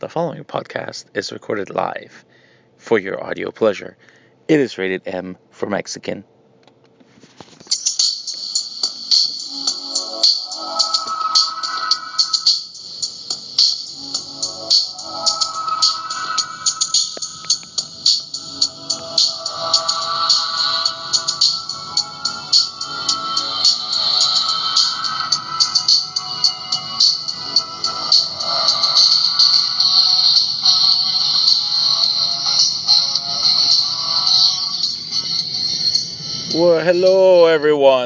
The following podcast is recorded live for your audio pleasure. It is rated M for Mexican.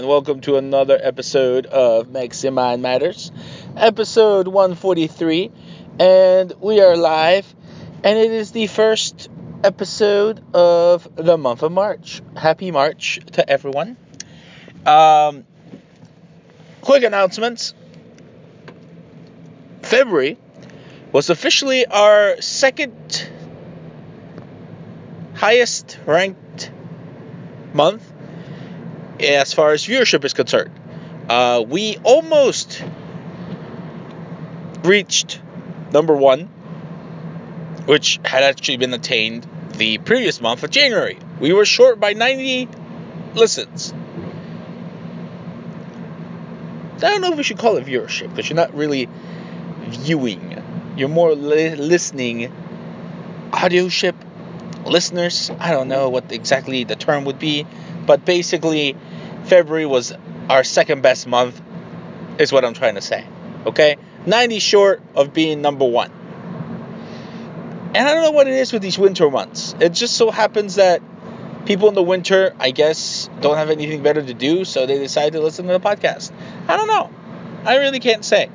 Everyone. Welcome to another episode of Mexican Mind Matters, episode 143, and we are live, and it is the first episode of the month of March. Happy March to everyone. Um, quick announcements. February was officially our second highest ranked month as far as viewership is concerned. Uh, we almost reached number one, which had actually been attained the previous month of January. We were short by 90 listens. I don't know if we should call it viewership because you're not really viewing, you're more li- listening. Audioship, listeners, I don't know what exactly the term would be, but basically, February was our second best month, is what I'm trying to say. Okay? 90 short of being number one. And I don't know what it is with these winter months. It just so happens that people in the winter, I guess, don't have anything better to do, so they decide to listen to the podcast. I don't know. I really can't say.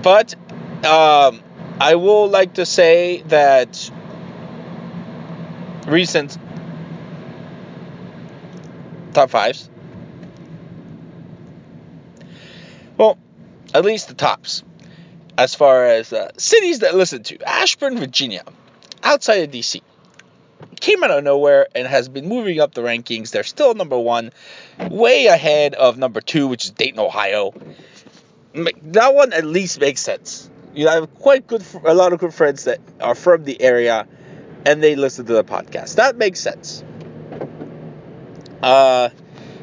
But um, I will like to say that recent top fives. Well, at least the tops. As far as uh, cities that listen to, Ashburn, Virginia, outside of DC, came out of nowhere and has been moving up the rankings. They're still number one, way ahead of number two, which is Dayton, Ohio. That one at least makes sense. You know, I have quite good, a lot of good friends that are from the area, and they listen to the podcast. That makes sense. Uh,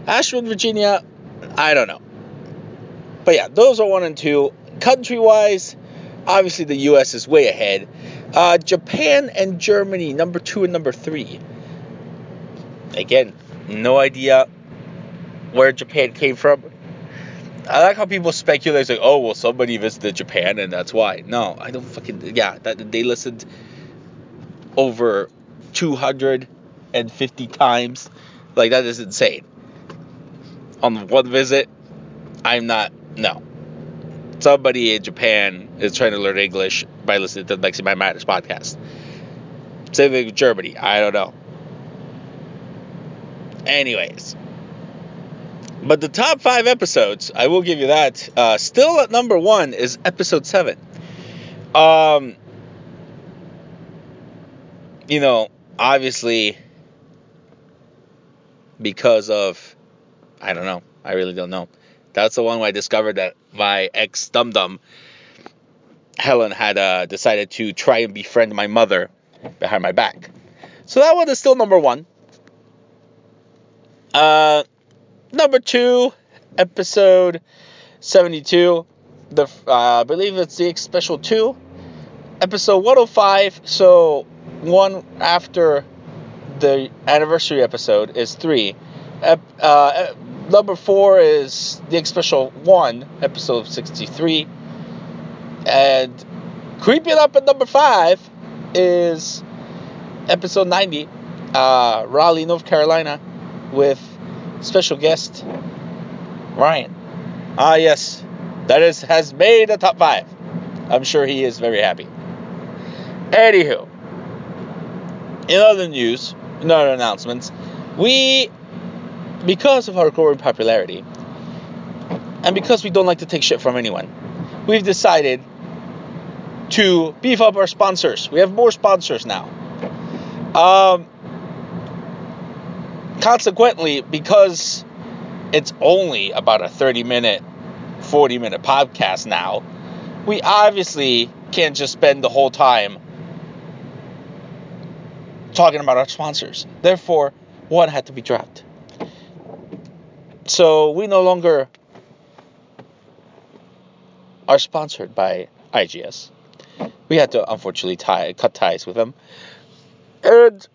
Virginia, I don't know. But yeah, those are one and two. Country wise, obviously the US is way ahead. Uh, Japan and Germany, number two and number three. Again, no idea where Japan came from. I like how people speculate, like, oh, well, somebody visited Japan and that's why. No, I don't fucking, yeah, that they listened over 250 times. Like, that is insane. On one visit, I'm not, no somebody in Japan is trying to learn English by listening to the Mexican Mind Matters podcast. Same thing with Germany. I don't know. Anyways. But the top five episodes, I will give you that. Uh, still at number one is episode seven. Um, you know, obviously, because of, I don't know, I really don't know. That's the one where I discovered that my ex Dum Dum, Helen, had uh, decided to try and befriend my mother behind my back. So that one is still number one. Uh, number two, episode 72. The uh, I believe it's the special two. Episode 105. So one after the anniversary episode is three. Uh, number four is the Special 1, episode 63. And creeping up at number five is episode 90, uh, Raleigh, North Carolina, with special guest Ryan. Ah, yes, that is has made the top five. I'm sure he is very happy. Anywho, in other news, in other announcements, we because of our growing popularity, and because we don't like to take shit from anyone, we've decided to beef up our sponsors. We have more sponsors now. Um, consequently, because it's only about a 30 minute, 40 minute podcast now, we obviously can't just spend the whole time talking about our sponsors. Therefore, one had to be dropped. So we no longer are sponsored by IGS. We had to unfortunately tie, cut ties with them. And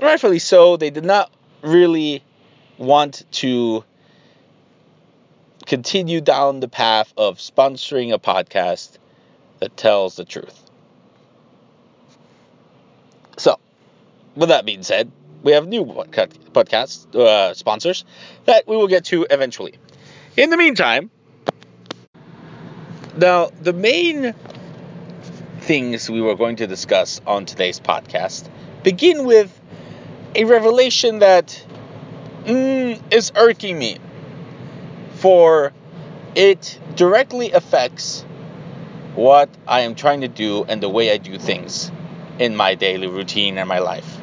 rightfully so, they did not really want to continue down the path of sponsoring a podcast that tells the truth. With that being said, we have new podcast uh, sponsors that we will get to eventually. In the meantime, now the main things we were going to discuss on today's podcast begin with a revelation that mm, is irking me, for it directly affects what I am trying to do and the way I do things in my daily routine and my life.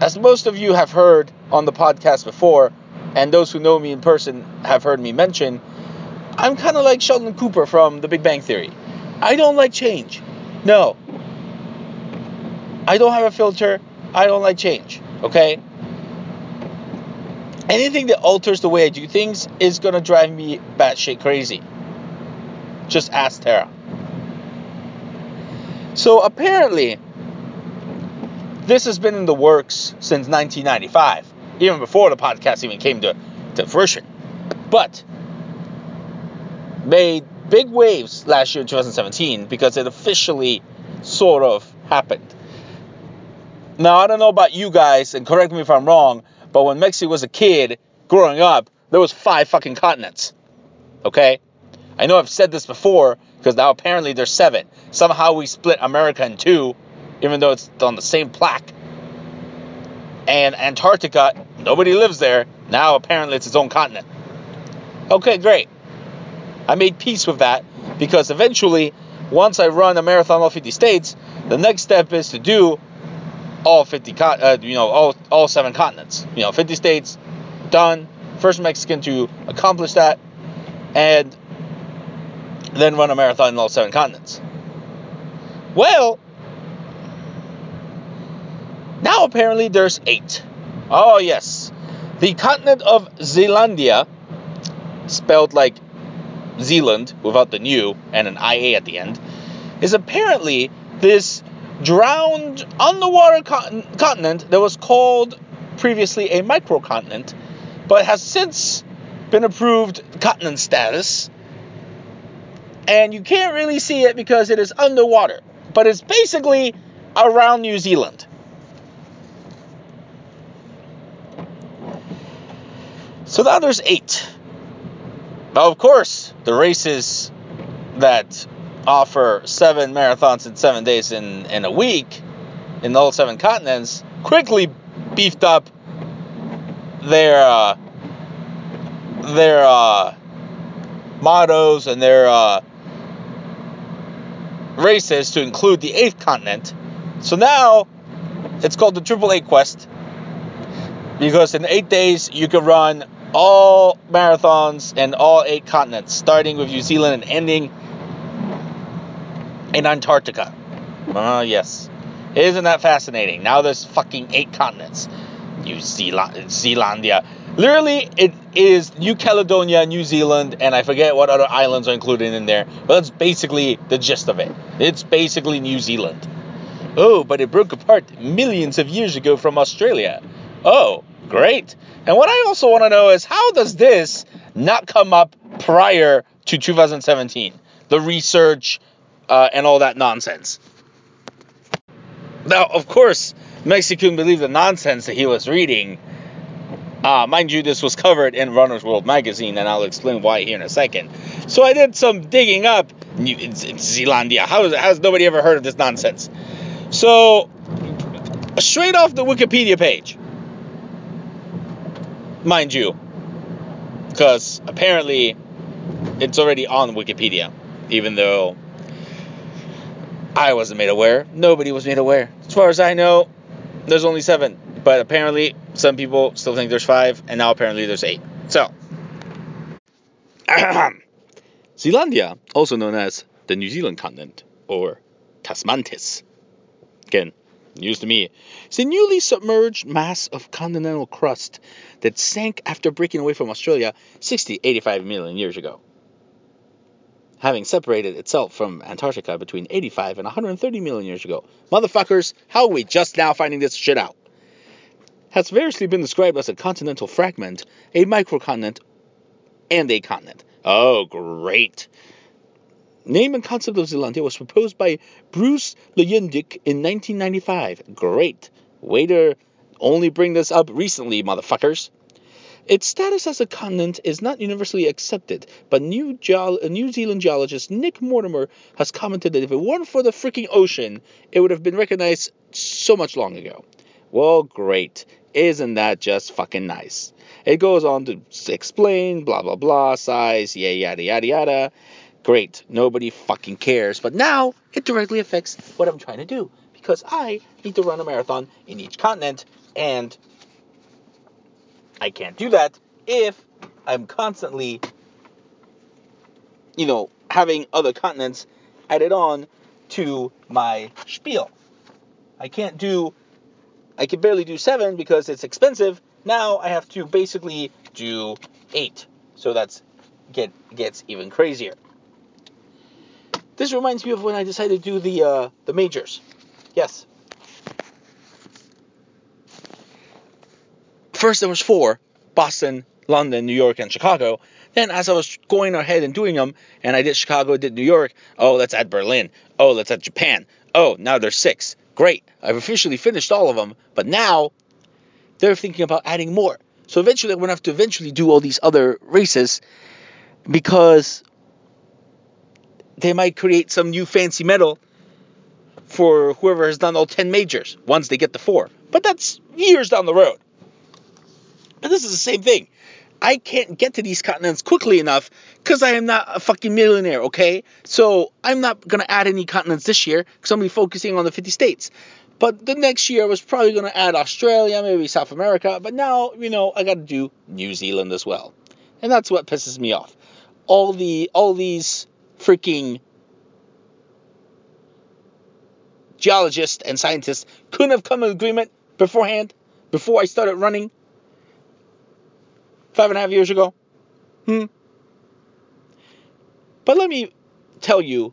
As most of you have heard on the podcast before, and those who know me in person have heard me mention, I'm kind of like Sheldon Cooper from The Big Bang Theory. I don't like change. No. I don't have a filter. I don't like change. Okay? Anything that alters the way I do things is gonna drive me batshit crazy. Just ask Tara. So apparently, this has been in the works since 1995, even before the podcast even came to, to fruition. But made big waves last year in 2017 because it officially sort of happened. Now, I don't know about you guys, and correct me if I'm wrong, but when Mexico was a kid growing up, there was five fucking continents. Okay? I know I've said this before because now apparently there's seven. Somehow we split America in two, even though it's on the same plaque. And Antarctica, nobody lives there. Now apparently it's its own continent. Okay, great. I made peace with that because eventually, once I run a marathon all 50 states, the next step is to do all 50, uh, you know, all, all seven continents. You know, 50 states, done. First Mexican to accomplish that, and then run a marathon in all seven continents. Well, now apparently there's eight. Oh, yes. The continent of Zealandia, spelled like Zealand without the new and an IA at the end, is apparently this drowned underwater continent that was called previously a microcontinent, but has since been approved continent status. And you can't really see it because it is underwater, but it's basically around New Zealand. So now there's eight. Now, of course, the races that offer seven marathons in seven days in, in a week in all seven continents quickly beefed up their uh, their uh, mottos and their uh, races to include the eighth continent. So now it's called the Triple Eight Quest because in eight days you can run all marathons and all eight continents, starting with New Zealand and ending in Antarctica. Ah, uh, yes. Isn't that fascinating? Now there's fucking eight continents. New Zealand, Zealandia. Literally, it is New Caledonia, New Zealand, and I forget what other islands are included in there. But that's basically the gist of it. It's basically New Zealand. Oh, but it broke apart millions of years ago from Australia. Oh, great. And what I also want to know is how does this not come up prior to 2017? The research uh, and all that nonsense. Now, of course, Mexico couldn't believe the nonsense that he was reading. Uh, mind you, this was covered in Runner's World magazine, and I'll explain why here in a second. So I did some digging up. It's Zealandia. How has nobody ever heard of this nonsense? So, straight off the Wikipedia page, mind you, because apparently it's already on Wikipedia, even though I wasn't made aware. Nobody was made aware. As far as I know, there's only seven, but apparently some people still think there's five, and now apparently there's eight. So, Zealandia, also known as the New Zealand continent, or Tasmantis. Again, news to me. It's a newly submerged mass of continental crust that sank after breaking away from Australia 60, 85 million years ago. Having separated itself from Antarctica between 85 and 130 million years ago. Motherfuckers, how are we just now finding this shit out? Has variously been described as a continental fragment, a microcontinent, and a continent. Oh, great. Name and concept of Zealandia was proposed by Bruce Luyendyk in 1995. Great. Way to only bring this up recently, motherfuckers. Its status as a continent is not universally accepted, but New, Ge- uh, New Zealand geologist Nick Mortimer has commented that if it weren't for the freaking ocean, it would have been recognized so much long ago. Well, great. Isn't that just fucking nice? It goes on to explain blah blah blah, size, yeah, yada yada yada. Great. Nobody fucking cares. But now it directly affects what I'm trying to do because I need to run a marathon in each continent and I can't do that if I'm constantly, you know, having other continents added on to my spiel. I can't do, I can barely do seven because it's expensive. Now I have to basically do eight. So that's get gets even crazier. This reminds me of when I decided to do the uh, the majors. Yes. First there was four: Boston, London, New York, and Chicago. Then as I was going ahead and doing them, and I did Chicago, did New York. Oh, let's add Berlin. Oh, let's add Japan. Oh, now there's six. Great. I've officially finished all of them. But now they're thinking about adding more. So eventually, I'm gonna have to eventually do all these other races because they might create some new fancy medal for whoever has done all 10 majors once they get the four. But that's years down the road. And this is the same thing. I can't get to these continents quickly enough because I am not a fucking millionaire, okay? So I'm not going to add any continents this year because I'm going to be focusing on the 50 states. But the next year I was probably going to add Australia, maybe South America. But now, you know, I got to do New Zealand as well. And that's what pisses me off. All the all these freaking geologists and scientists couldn't have come to agreement beforehand, before I started running five and a half years ago. Hmm. But let me tell you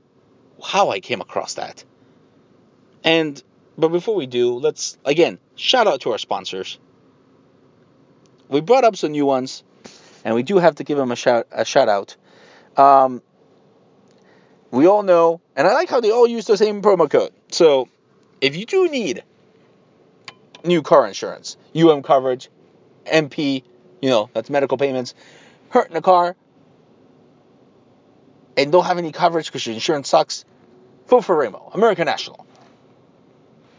how I came across that. And but before we do, let's again shout out to our sponsors. We brought up some new ones, and we do have to give them a shout a shout out. Um, we all know, and I like how they all use the same promo code. So, if you do need new car insurance, UM coverage, MP, you know, that's medical payments, hurt in a car, and don't have any coverage because your insurance sucks, vote for Rainbow, American National.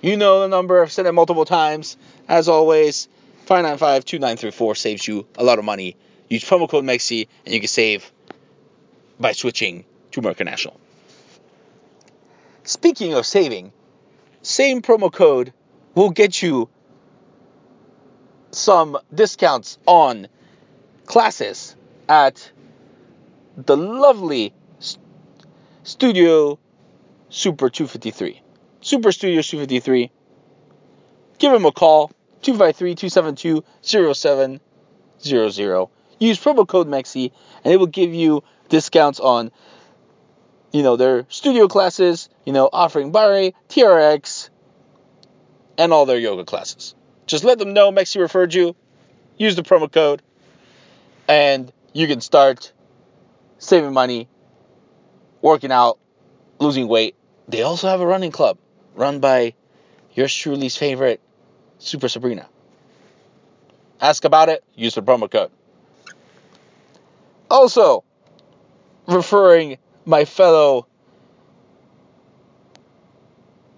You know the number, I've said it multiple times. As always, 595 2934 saves you a lot of money. Use promo code MEXI and you can save by switching to American National. Speaking of saving, same promo code will get you some discounts on classes at the lovely Studio Super 253. Super Studio 253. Give them a call 253 272 0700. Use promo code MEXI and it will give you discounts on you know, their studio classes, you know, offering Barre, TRX, and all their yoga classes. Just let them know Mexi referred you, use the promo code, and you can start saving money, working out, losing weight. They also have a running club run by yours truly's favorite, Super Sabrina. Ask about it, use the promo code. Also, referring my fellow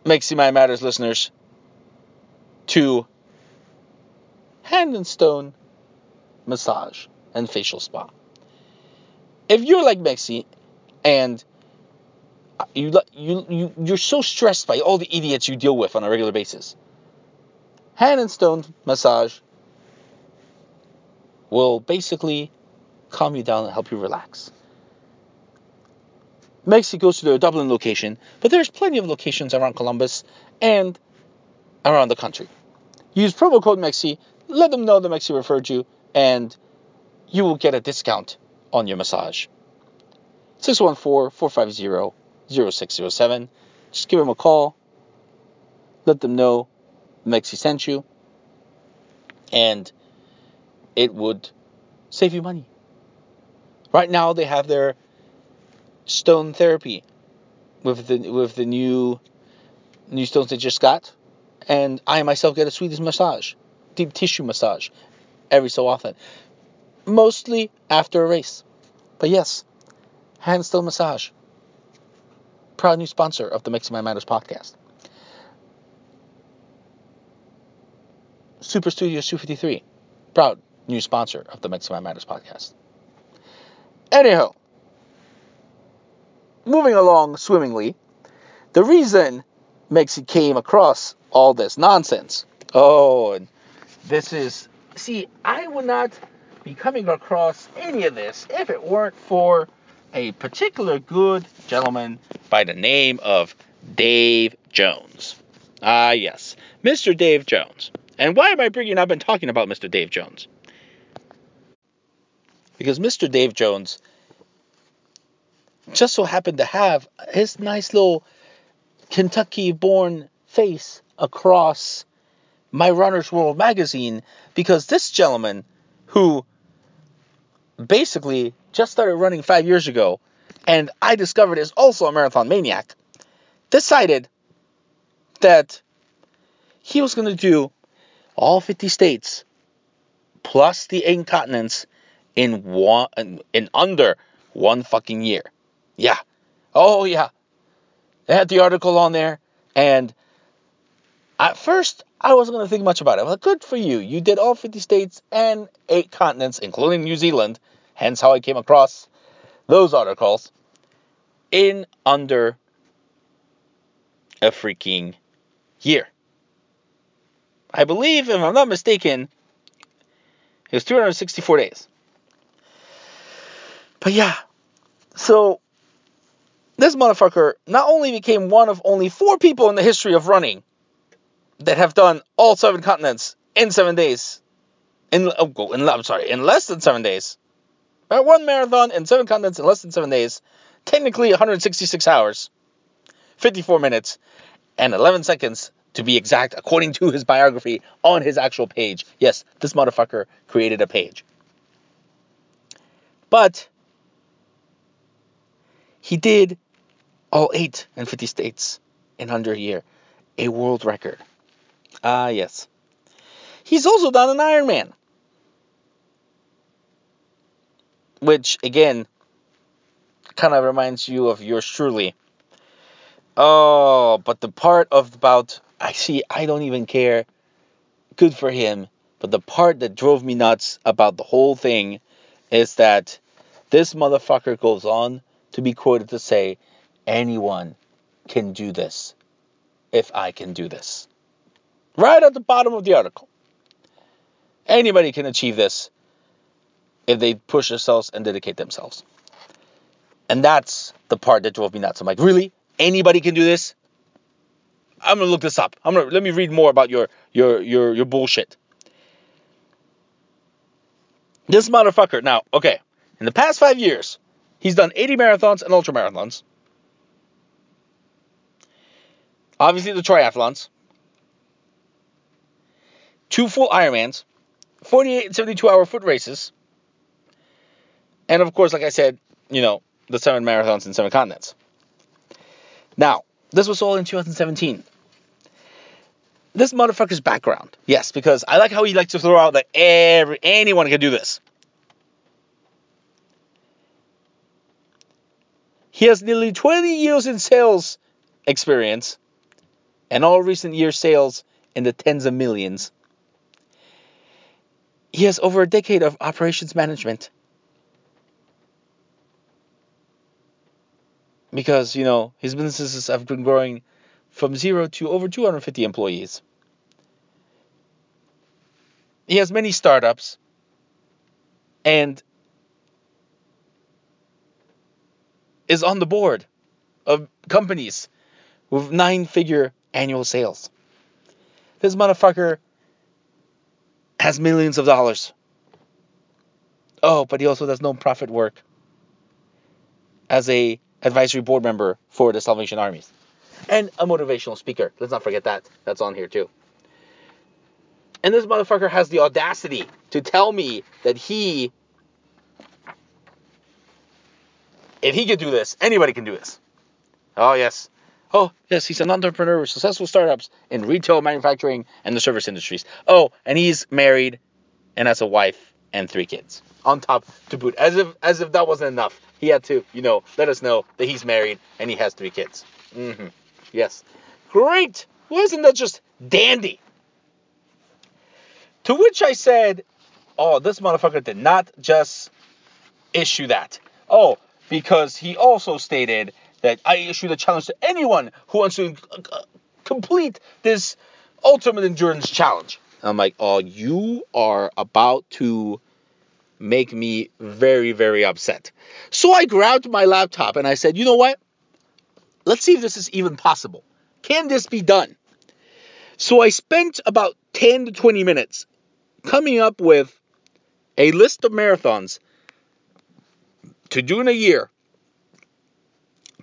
Mexi Matters listeners to Hand and Stone Massage and Facial Spa. If you're like Mexi and you you you you're so stressed by all the idiots you deal with on a regular basis, Hand and Stone Massage will basically calm you down and help you relax. Mexi goes to their Dublin location, but there's plenty of locations around Columbus and around the country. Use promo code MEXI, let them know that Mexi referred you, and you will get a discount on your massage. 614-450-0607. Just give them a call. Let them know Mexi sent you. And it would save you money. Right now they have their stone therapy with the with the new new stones they just got. And I myself get a Swedish massage, deep tissue massage, every so often. Mostly after a race. But yes, Handstone Massage. Proud new sponsor of the Mixing My Matters podcast. Super Studio 253. Proud new sponsor of the Mixing My Matters podcast. Anyhow, moving along swimmingly, the reason Mexi came across all this nonsense. Oh, and this is. See, I would not be coming across any of this if it weren't for a particular good gentleman by the name of Dave Jones. Ah, yes, Mr. Dave Jones. And why am I bringing up and talking about Mr. Dave Jones? Because Mr. Dave Jones just so happened to have his nice little Kentucky born face across my Runner's World magazine because this gentleman who basically just started running five years ago and I discovered is also a marathon maniac decided that he was going to do all 50 states plus the eight continents in one in under one fucking year. Yeah. Oh yeah. They had the article on there and at first I wasn't going to think much about it. Well, good for you. You did all 50 states and eight continents including New Zealand, hence how I came across those articles in under a freaking year. I believe, if I'm not mistaken, it was 364 days. But yeah, so this motherfucker not only became one of only four people in the history of running that have done all seven continents in seven days. In oh, in I'm sorry, in less than seven days. Right, one marathon in seven continents in less than seven days. Technically 166 hours, 54 minutes, and 11 seconds to be exact, according to his biography on his actual page. Yes, this motherfucker created a page. But he did all eight and 50 states in under a year. A world record. Ah, yes. He's also done an Ironman. Which, again, kind of reminds you of yours truly. Oh, but the part of about I see I don't even care. Good for him. But the part that drove me nuts about the whole thing is that this motherfucker goes on to be quoted to say, anyone can do this if I can do this. Right at the bottom of the article. Anybody can achieve this if they push themselves and dedicate themselves. And that's the part that drove me nuts. I'm like, really? Anybody can do this? I'm gonna look this up. I'm gonna let me read more about your your your your bullshit. This motherfucker. Now, okay, in the past five years, he's done 80 marathons and ultra marathons. Obviously, the triathlons, two full Ironmans, 48 and 72 hour foot races, and of course, like I said, you know, the seven marathons in seven continents. Now, this was all in 2017. This motherfucker's background, yes, because I like how he likes to throw out that every anyone can do this. He has nearly 20 years in sales experience and all recent year sales in the tens of millions. He has over a decade of operations management. Because, you know, his businesses have been growing from zero to over 250 employees. He has many startups and is on the board of companies with nine figure annual sales. This motherfucker has millions of dollars. Oh, but he also does non-profit work as a advisory board member for the Salvation Armies and a motivational speaker. Let's not forget that. That's on here too. And this motherfucker has the audacity to tell me that he, if he could do this, anybody can do this. Oh, yes. Oh, yes, he's an entrepreneur with successful startups in retail, manufacturing, and the service industries. Oh, and he's married and has a wife and three kids on top to boot. As if as if that wasn't enough. He had to, you know, let us know that he's married and he has three kids. Mm-hmm. Yes. Great. Wasn't that just dandy? To which I said, oh, this motherfucker did not just issue that. Oh, because he also stated that I issue the challenge to anyone who wants to uh, complete this ultimate endurance challenge. I'm like, oh, you are about to make me very, very upset. So I grabbed my laptop and I said, you know what? Let's see if this is even possible. Can this be done? So I spent about 10 to 20 minutes coming up with a list of marathons to do in a year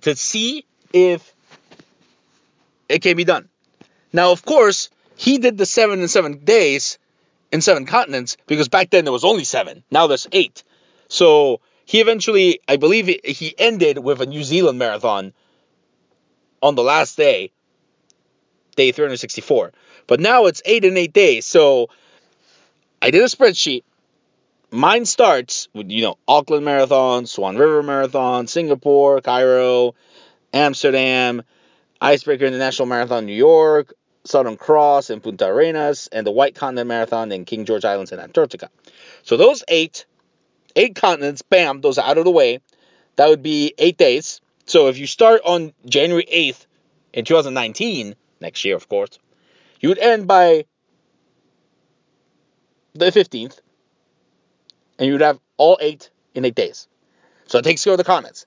to see if it can be done. Now, of course, he did the seven and seven days in seven continents because back then there was only seven. Now there's eight. So he eventually, I believe, he ended with a New Zealand marathon on the last day, day 364. But now it's eight and eight days. So I did a spreadsheet. Mine starts with, you know, Auckland Marathon, Swan River Marathon, Singapore, Cairo, Amsterdam, Icebreaker International Marathon, New York, Southern Cross in Punta Arenas, and the White Continent Marathon in King George Islands in Antarctica. So those eight, eight continents, bam, those are out of the way. That would be eight days. So if you start on January 8th in 2019, next year, of course, you would end by the 15th, and you would have all eight in eight days. So it takes care of the comments.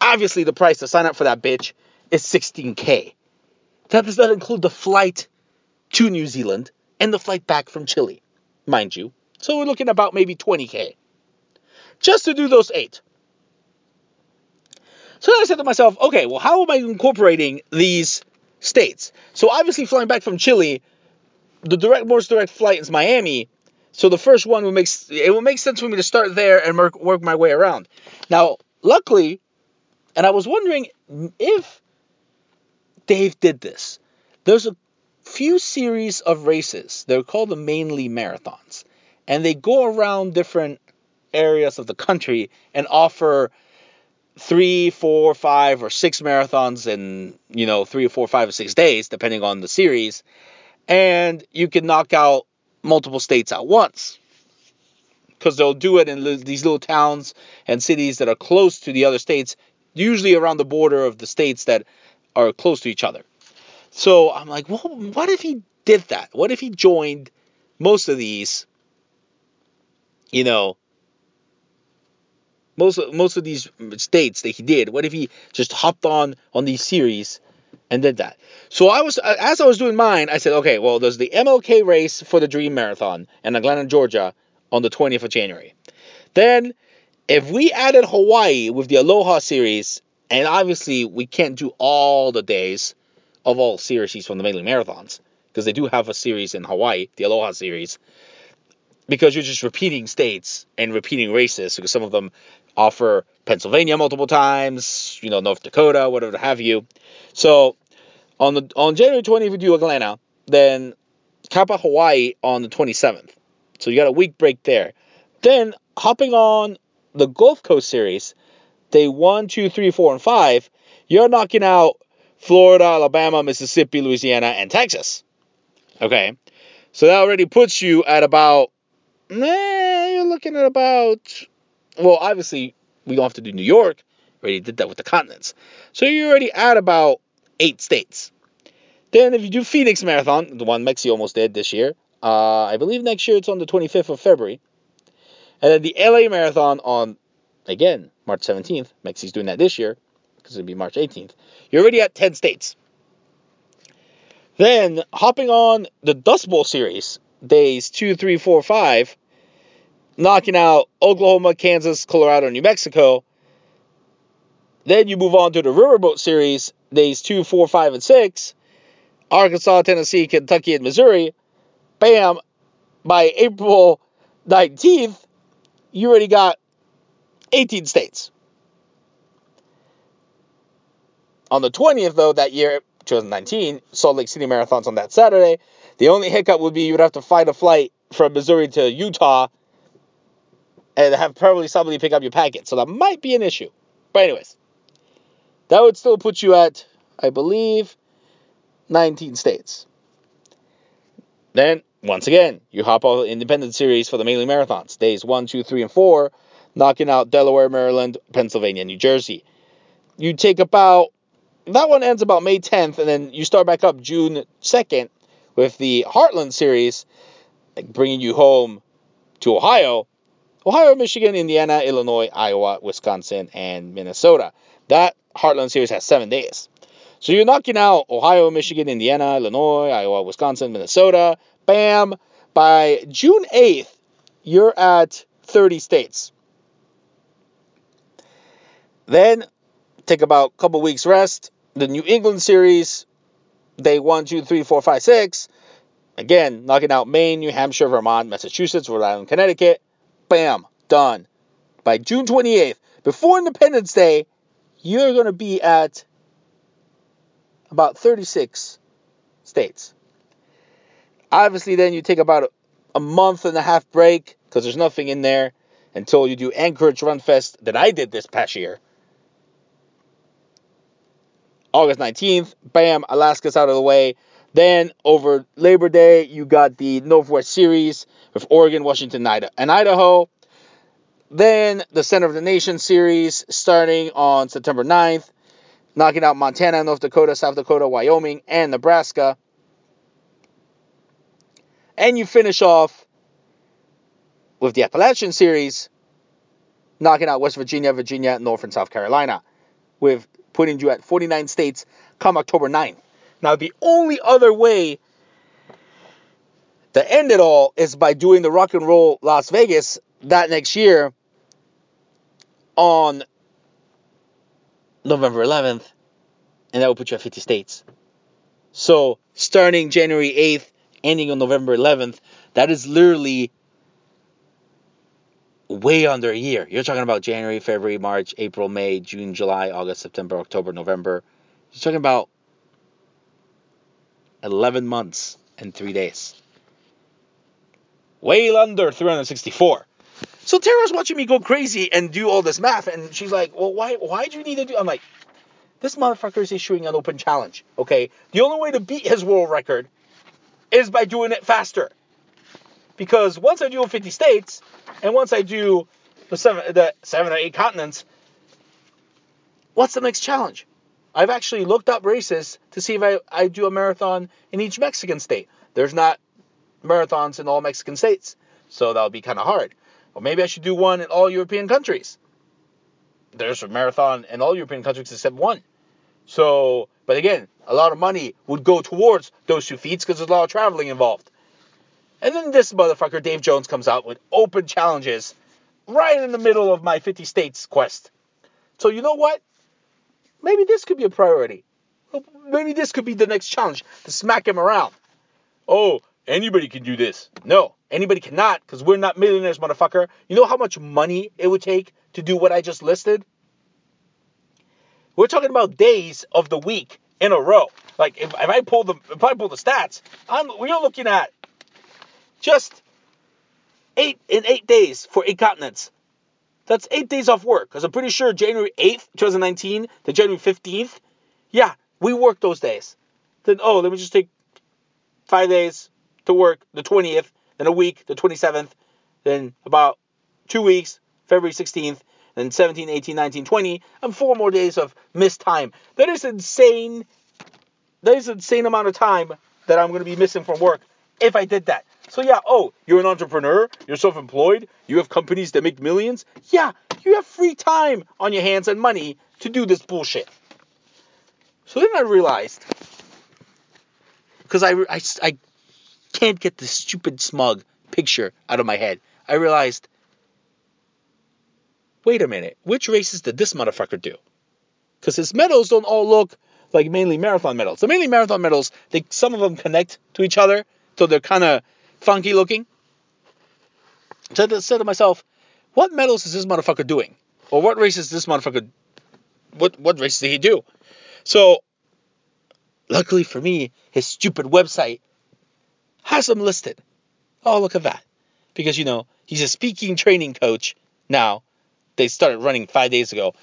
Obviously, the price to sign up for that bitch is 16k. That does not include the flight to New Zealand and the flight back from Chile, mind you. So we're looking about maybe 20k just to do those eight. So then I said to myself, okay, well, how am I incorporating these states? So obviously, flying back from Chile, the direct, most direct flight is Miami. So the first one would make it would make sense for me to start there and work, work my way around. Now, luckily, and I was wondering if Dave did this. There's a few series of races. They're called the mainly marathons, and they go around different areas of the country and offer three, four, five, or six marathons in you know three or four, five, or six days, depending on the series, and you can knock out multiple states at once because they'll do it in these little towns and cities that are close to the other states, usually around the border of the states that are close to each other. So I'm like, well, what if he did that? What if he joined most of these, you know, most most of these states that he did? What if he just hopped on on these series and did that? So I was uh, as I was doing mine, I said, okay, well, there's the MLK race for the Dream Marathon in Atlanta, Georgia, on the 20th of January. Then, if we added Hawaii with the Aloha series, and obviously we can't do all the days of all series from the mainly marathons because they do have a series in Hawaii, the Aloha series, because you're just repeating states and repeating races because some of them offer Pennsylvania multiple times, you know, North Dakota, whatever have you. So on the on January 20th, we do Atlanta, then Kapa Hawaii on the 27th. So you got a week break there. Then hopping on the Gulf Coast series, day one, two, three, four, and five, you're knocking out Florida, Alabama, Mississippi, Louisiana, and Texas. Okay, so that already puts you at about. Nah, you're looking at about. Well, obviously we don't have to do New York. Already did that with the continents. So you're already at about eight states. Then if you do Phoenix Marathon, the one Mexi almost did this year, uh, I believe next year it's on the 25th of February. And then the LA Marathon on, again, March 17th. Mexi's doing that this year. because it'll be March 18th. You're already at 10 states. Then hopping on the Dust Bowl series, days two, three, four, five, knocking out Oklahoma, Kansas, Colorado, New Mexico. Then you move on to the Riverboat series, days two, four, five, and six, Arkansas, Tennessee, Kentucky, and Missouri. Bam! By April 19th, you already got 18 states. On the 20th, though, that year, 2019, Salt Lake City Marathon's on that Saturday. The only hiccup would be you would have to find a flight from Missouri to Utah and have probably somebody pick up your packet. So that might be an issue. But, anyways, that would still put you at, I believe, 19 states. Then, once again, you hop on the independent series for the mainly marathons, days 1, 2, 3, and 4, knocking out Delaware, Maryland, Pennsylvania, New Jersey. You take about, that one ends about May 10th, and then you start back up June 2nd with the Heartland series, bringing you home to Ohio. Ohio, Michigan, Indiana, Illinois, Iowa, Wisconsin, and Minnesota. That Heartland series has seven days. So you're knocking out Ohio, Michigan, Indiana, Illinois, Iowa, Wisconsin, Minnesota. Bam! By June 8th, you're at 30 states. Then take about a couple weeks rest. The New England series, day one, two, three, four, five, six. Again, knocking out Maine, New Hampshire, Vermont, Massachusetts, Rhode Island, Connecticut. Bam, done. By June 28th, before Independence Day, you're going to be at about 36 states. Obviously, then you take about a, a month and a half break because there's nothing in there until you do Anchorage Run Fest that I did this past year. August 19th, bam, Alaska's out of the way. Then over Labor Day, you got the Northwest Series with Oregon, Washington, and Idaho. Then the Center of the Nation Series starting on September 9th, knocking out Montana, North Dakota, South Dakota, Wyoming, and Nebraska. And you finish off with the Appalachian Series, knocking out West Virginia, Virginia, North and South Carolina, with putting you at 49 states come October 9th. Now, the only other way to end it all is by doing the Rock and Roll Las Vegas that next year on November 11th, and that will put you at 50 states. So, starting January 8th, ending on November 11th, that is literally way under a year. You're talking about January, February, March, April, May, June, July, August, September, October, November. You're talking about 11 months and 3 days. Way under 364. So Tara's watching me go crazy and do all this math, and she's like, "Well, why? Why do you need to do?" I'm like, "This motherfucker is issuing an open challenge. Okay, the only way to beat his world record is by doing it faster. Because once I do 50 states, and once I do the seven, the seven or eight continents, what's the next challenge? I've actually looked up races to see if I, I do a marathon in each Mexican state. There's not marathons in all Mexican states, so that would be kind of hard. Or maybe I should do one in all European countries. There's a marathon in all European countries except one. So, but again, a lot of money would go towards those two feats because there's a lot of traveling involved. And then this motherfucker, Dave Jones, comes out with open challenges right in the middle of my 50 states quest. So, you know what? Maybe this could be a priority. Maybe this could be the next challenge to smack him around. Oh, anybody can do this. No, anybody cannot because we're not millionaires, motherfucker. You know how much money it would take to do what I just listed? We're talking about days of the week in a row. Like if, if I pull the if I pull the stats, I'm we're looking at just eight in eight days for eight continents. That's eight days off work. Because I'm pretty sure January 8th, 2019 to January 15th, yeah, we work those days. Then, oh, let me just take five days to work the 20th, then a week, the 27th, then about two weeks, February 16th, then 17, 18, 19, 20, and four more days of missed time. That is insane. That is an insane amount of time that I'm going to be missing from work if I did that. So yeah, oh, you're an entrepreneur, you're self-employed, you have companies that make millions. Yeah, you have free time on your hands and money to do this bullshit. So then I realized, because I, I, I can't get this stupid smug picture out of my head. I realized, wait a minute, which races did this motherfucker do? Because his medals don't all look like mainly marathon medals. The mainly marathon medals, they some of them connect to each other, so they're kind of funky looking. So I said to myself, what medals is this motherfucker doing? Or what races this motherfucker what what races did he do? So luckily for me, his stupid website has them listed. Oh, look at that. Because you know, he's a speaking training coach now. They started running five days ago.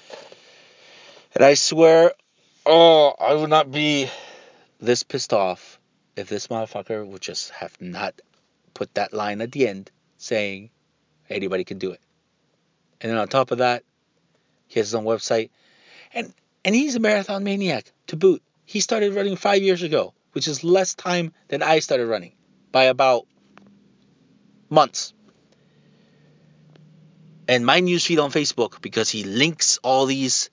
And I swear, oh, I would not be this pissed off if this motherfucker would just have not put that line at the end saying anybody can do it. And then on top of that, he has his own website. And and he's a marathon maniac to boot. He started running five years ago, which is less time than I started running by about months. And my newsfeed on Facebook, because he links all these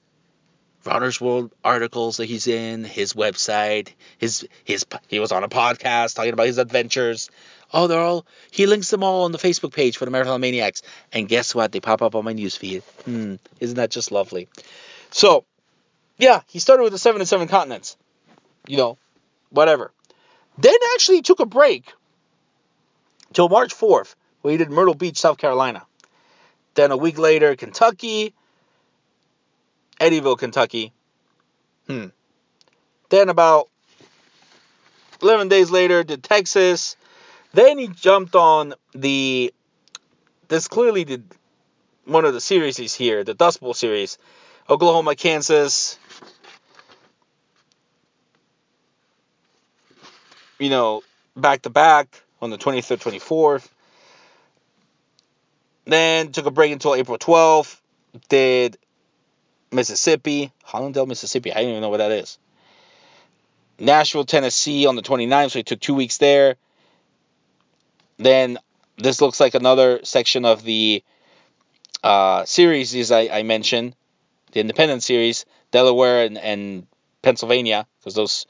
Runner's World articles that he's in, his website, his his he was on a podcast talking about his adventures. Oh, they're all he links them all on the Facebook page for the Marathon Maniacs. And guess what? They pop up on my newsfeed. Hmm, isn't that just lovely? So, yeah, he started with the seven and seven continents. You know, whatever. Then actually took a break till March 4th, where he did Myrtle Beach, South Carolina. Then a week later, Kentucky, Eddyville, Kentucky. Hmm. Then about 11 days later, did Texas. Then he jumped on the. This clearly did one of the series here, the Dust Bowl series. Oklahoma, Kansas. You know, back to back on the 23rd, 24th. Then took a break until April 12th. Did Mississippi, Hollandale, Mississippi. I don't even know what that is. Nashville, Tennessee on the 29th, so he took two weeks there. Then this looks like another section of the uh, series as I, I, mentioned, the Independent Series, Delaware and, and Pennsylvania, because those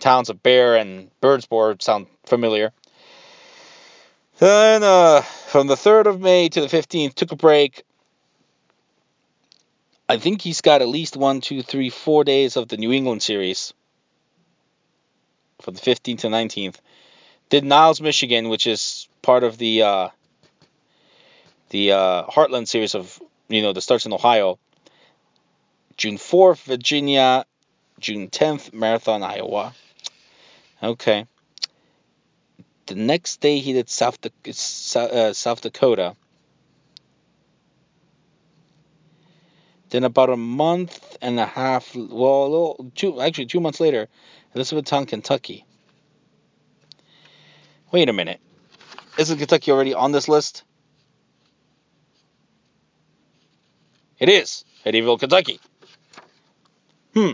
towns of Bear and Birdsboro sound familiar. Then uh, from the 3rd of May to the 15th, took a break. I think he's got at least one, two, three, four days of the New England series from the 15th to 19th. Did Niles, Michigan, which is part of the uh, the uh, Heartland series of you know that starts in Ohio. June 4th, Virginia. June 10th, Marathon, Iowa. Okay. The next day he did South, uh, South Dakota. Then about a month and a half, well, little, two, actually two months later, Elizabethtown, Kentucky. Wait a minute. Isn't Kentucky already on this list? It is. Eddyville, Kentucky. Hmm.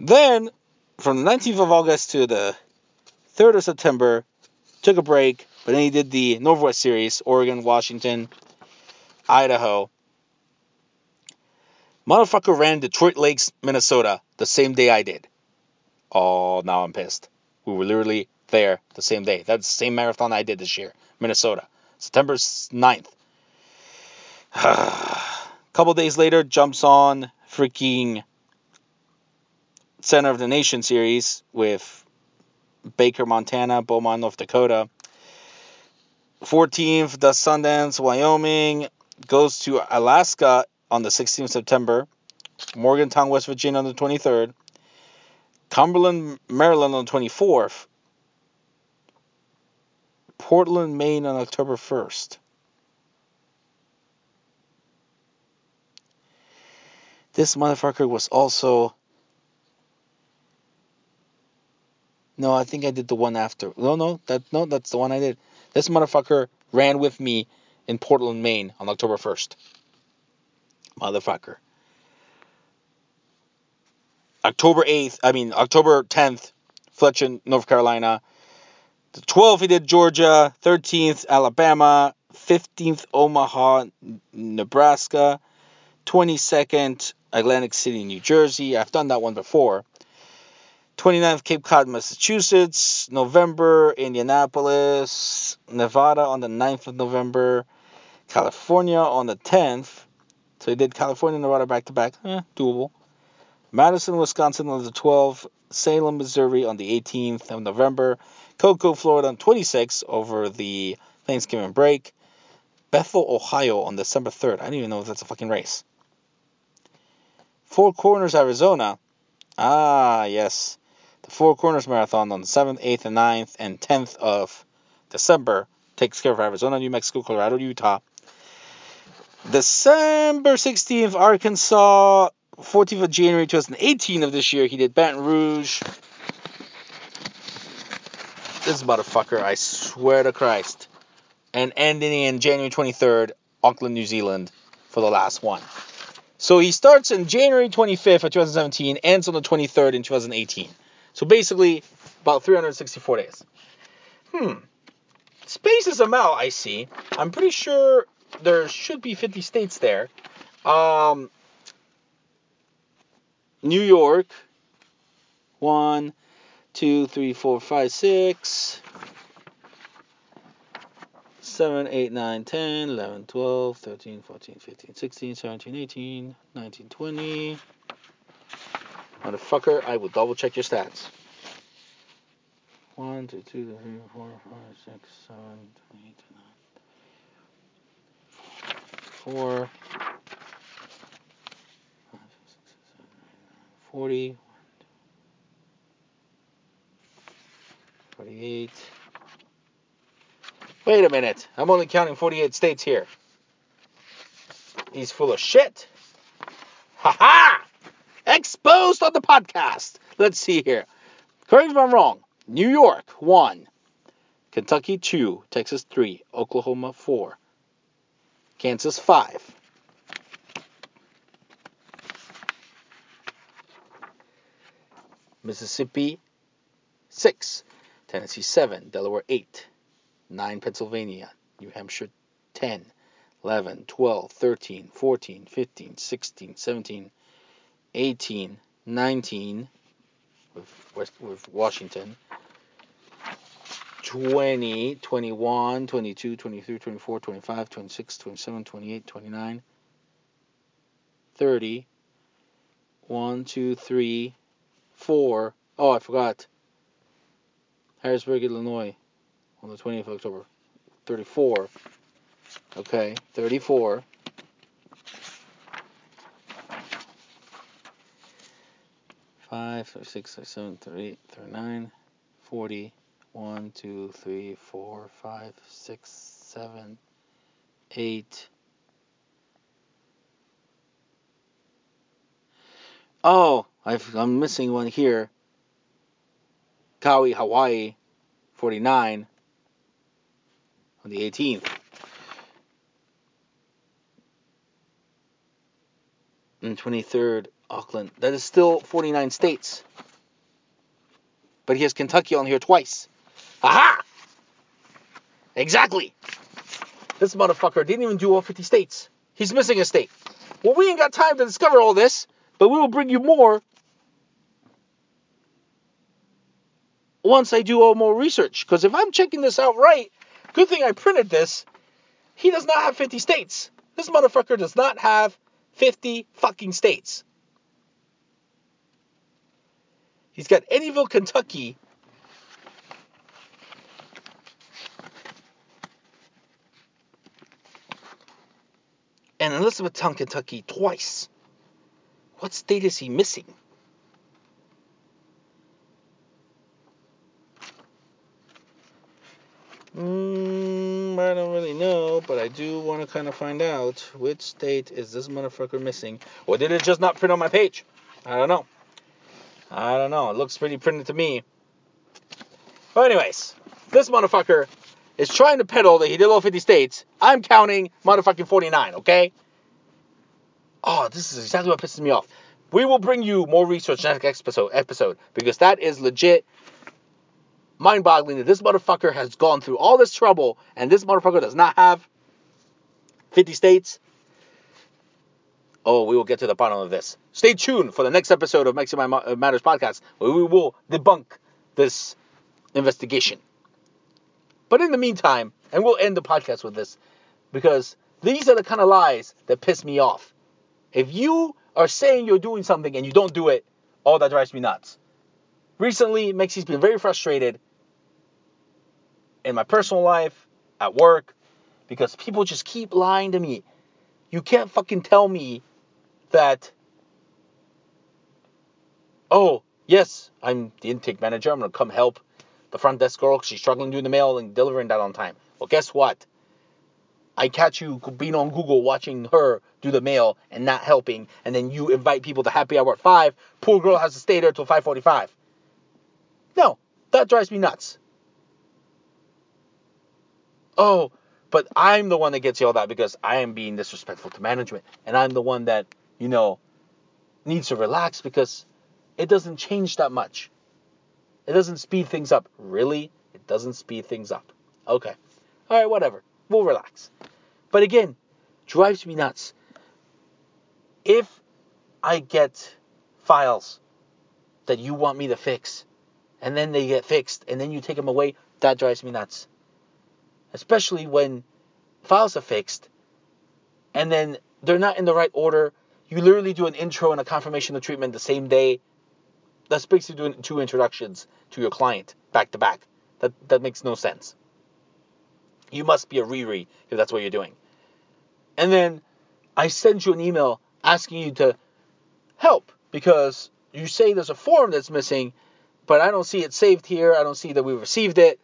Then, from the 19th of August to the 3rd of September, took a break, but then he did the Northwest Series, Oregon, Washington, Idaho. Motherfucker ran Detroit Lakes, Minnesota, the same day I did. Oh, now I'm pissed. We were literally there the same day. That's the same marathon I did this year, Minnesota, September 9th. A couple days later, jumps on freaking Center of the Nation series with Baker, Montana, Beaumont, North Dakota. 14th, the Sundance, Wyoming, goes to Alaska on the 16th of September, Morgantown, West Virginia on the 23rd, Cumberland, Maryland on the 24th, Portland, Maine on October 1st. This motherfucker was also. No, I think I did the one after. No, no, that no, that's the one I did. This motherfucker ran with me in Portland, Maine on October 1st. Motherfucker. October 8th, I mean October 10th, Fletcher, North Carolina. The 12th he did Georgia, 13th Alabama, 15th Omaha, Nebraska, 22nd Atlantic City, New Jersey. I've done that one before. 29th, Cape Cod, Massachusetts. November, Indianapolis, Nevada on the 9th of November. California on the 10th. So he did California, and Nevada back to back. Eh, doable. Madison, Wisconsin on the 12th. Salem, Missouri on the 18th of November. Cocoa, Florida on 26th over the Thanksgiving break. Bethel, Ohio on December 3rd. I don't even know if that's a fucking race. Four Corners, Arizona. Ah, yes. The Four Corners Marathon on the 7th, 8th, and 9th, and 10th of December takes care of Arizona, New Mexico, Colorado, Utah. December 16th, Arkansas. 14th of January 2018 of this year, he did Baton Rouge. This motherfucker, I swear to Christ. And ending in January 23rd, Auckland, New Zealand for the last one. So he starts in January 25th of 2017, ends on the 23rd in 2018. So basically, about 364 days. Hmm. Spaces them out, I see. I'm pretty sure there should be 50 states there. Um, New York, one, two, three, four, five, six, seven, eight, nine, ten, eleven, twelve, thirteen, fourteen, fifteen, sixteen, seventeen, eighteen, nineteen, twenty. Motherfucker, I will double check your stats. 1, 2, 2, 3, 4, 5, 6, 7, 8, 9, 4, 40, 48. Wait a minute. I'm only counting 48 states here. He's full of shit. Ha ha! Exposed on the podcast. Let's see here. Correct if I'm wrong. New York, 1. Kentucky, 2. Texas, 3. Oklahoma, 4. Kansas, 5. Mississippi, 6. Tennessee, 7. Delaware, 8. 9. Pennsylvania. New Hampshire, 10. 11, 12, 13, 14, 15, 16, 17, 18, 19 with, West, with Washington, 20, 21, 22, 23, 24, 25, 26, 27, 28, 29, 30, 1, 2, 3, 4. Oh, I forgot. Harrisburg, Illinois, on the 20th of October. 34. Okay, 34. Five, six, seven, eight, nine, forty, one, two, three, four, five, six, seven, eight. Oh, I've, I'm missing one here. Kauai, Hawaii, 49 on the 18th. And 23rd, Auckland. That is still 49 states. But he has Kentucky on here twice. Aha! Exactly. This motherfucker didn't even do all 50 states. He's missing a state. Well, we ain't got time to discover all this, but we will bring you more once I do all more research. Because if I'm checking this out right, good thing I printed this. He does not have 50 states. This motherfucker does not have 50 fucking states. He's got Eddyville, Kentucky. And Elizabethtown, Kentucky twice. What state is he missing? Mm, I don't really know, but I do want to kind of find out which state is this motherfucker missing, or did it just not print on my page? I don't know. I don't know. It looks pretty printed to me. But anyways, this motherfucker is trying to peddle that he did all 50 states. I'm counting motherfucking 49, okay? Oh, this is exactly what pisses me off. We will bring you more research next episode, episode because that is legit mind boggling that this motherfucker has gone through all this trouble and this motherfucker does not have 50 states. Oh, we will get to the bottom of this. Stay tuned for the next episode of Mexican uh, Matters podcast, where we will debunk this investigation. But in the meantime, and we'll end the podcast with this, because these are the kind of lies that piss me off. If you are saying you're doing something and you don't do it, all that drives me nuts. Recently, Mexi's been very frustrated in my personal life, at work, because people just keep lying to me. You can't fucking tell me that, oh, yes, I'm the intake manager. I'm going to come help the front desk girl. She's struggling doing the mail and delivering that on time. Well, guess what? I catch you being on Google watching her do the mail and not helping, and then you invite people to happy hour at five. Poor girl has to stay there till 5:45. No, that drives me nuts. Oh, but I'm the one that gets yelled at because I am being disrespectful to management, and I'm the one that you know needs to relax because it doesn't change that much. It doesn't speed things up. Really? It doesn't speed things up. Okay. All right, whatever. We'll relax. But again, drives me nuts. If I get files that you want me to fix, and then they get fixed, and then you take them away, that drives me nuts. Especially when files are fixed, and then they're not in the right order. You literally do an intro and a confirmation of treatment the same day. That's basically doing two introductions to your client back to back. That that makes no sense. You must be a Riri if that's what you're doing. And then I send you an email asking you to help because you say there's a form that's missing, but I don't see it saved here. I don't see that we received it.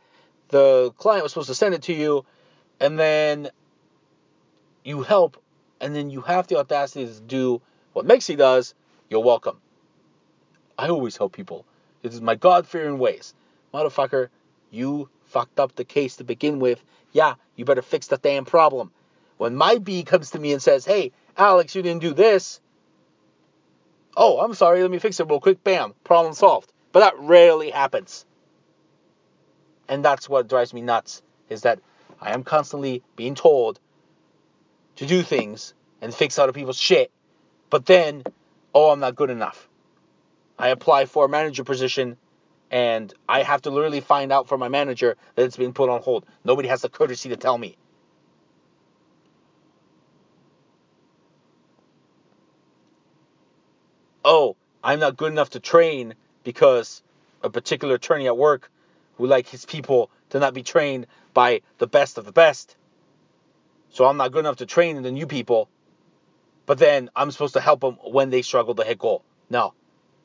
The client was supposed to send it to you, and then you help, and then you have the audacity to do what Mexi does. You're welcome. I always help people. It is my God fearing ways. Motherfucker, you fucked up the case to begin with. Yeah, you better fix the damn problem. When my B comes to me and says, hey, Alex, you didn't do this. Oh, I'm sorry, let me fix it real quick. Bam, problem solved. But that rarely happens. And that's what drives me nuts is that I am constantly being told to do things and fix other people's shit. But then, oh, I'm not good enough. I apply for a manager position and I have to literally find out from my manager that it's been put on hold. Nobody has the courtesy to tell me. oh, I'm not good enough to train because a particular attorney at work would like his people to not be trained by the best of the best. So I'm not good enough to train the new people, but then I'm supposed to help them when they struggle to hit goal. No,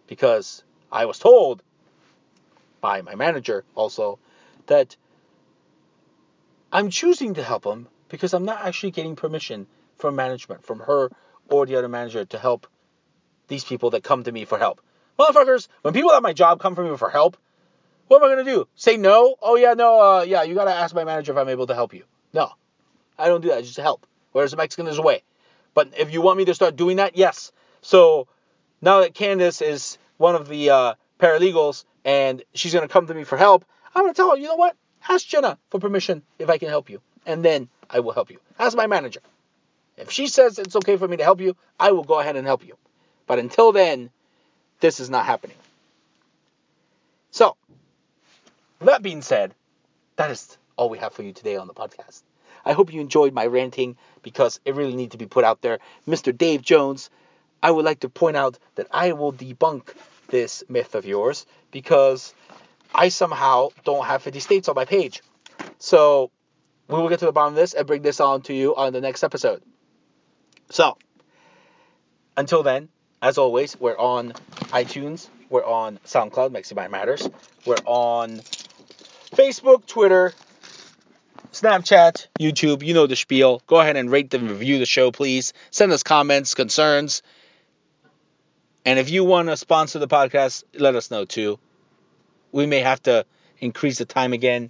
because I was told by my manager also that I'm choosing to help them because I'm not actually getting permission from management, from her or the other manager to help these people that come to me for help. Motherfuckers, when people at my job come for me for help, what am I gonna do? Say no? Oh yeah, no, uh, yeah, you gotta ask my manager if I'm able to help you. No, I don't do that. Just to help. Whereas a Mexican, there's a way. But if you want me to start doing that, yes. So now that Candace is one of the uh, paralegals and she's gonna come to me for help, I'm gonna tell her, you know what? Ask Jenna for permission if I can help you, and then I will help you. Ask my manager. If she says it's okay for me to help you, I will go ahead and help you. But until then, this is not happening. So, that being said, that is all we have for you today on the podcast. I hope you enjoyed my ranting because it really needs to be put out there. Mr. Dave Jones, I would like to point out that I will debunk this myth of yours because I somehow don't have 50 states on my page. So, we will get to the bottom of this and bring this on to you on the next episode. So, until then, as always, we're on iTunes, we're on SoundCloud, Mexi Matters, we're on Facebook, Twitter, Snapchat, YouTube, you know the spiel. Go ahead and rate and review the show, please. Send us comments, concerns. And if you want to sponsor the podcast, let us know too. We may have to increase the time again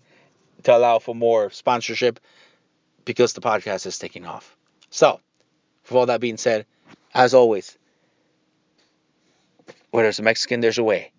to allow for more sponsorship because the podcast is taking off. So, with all that being said, as always, where there's a Mexican, there's a way.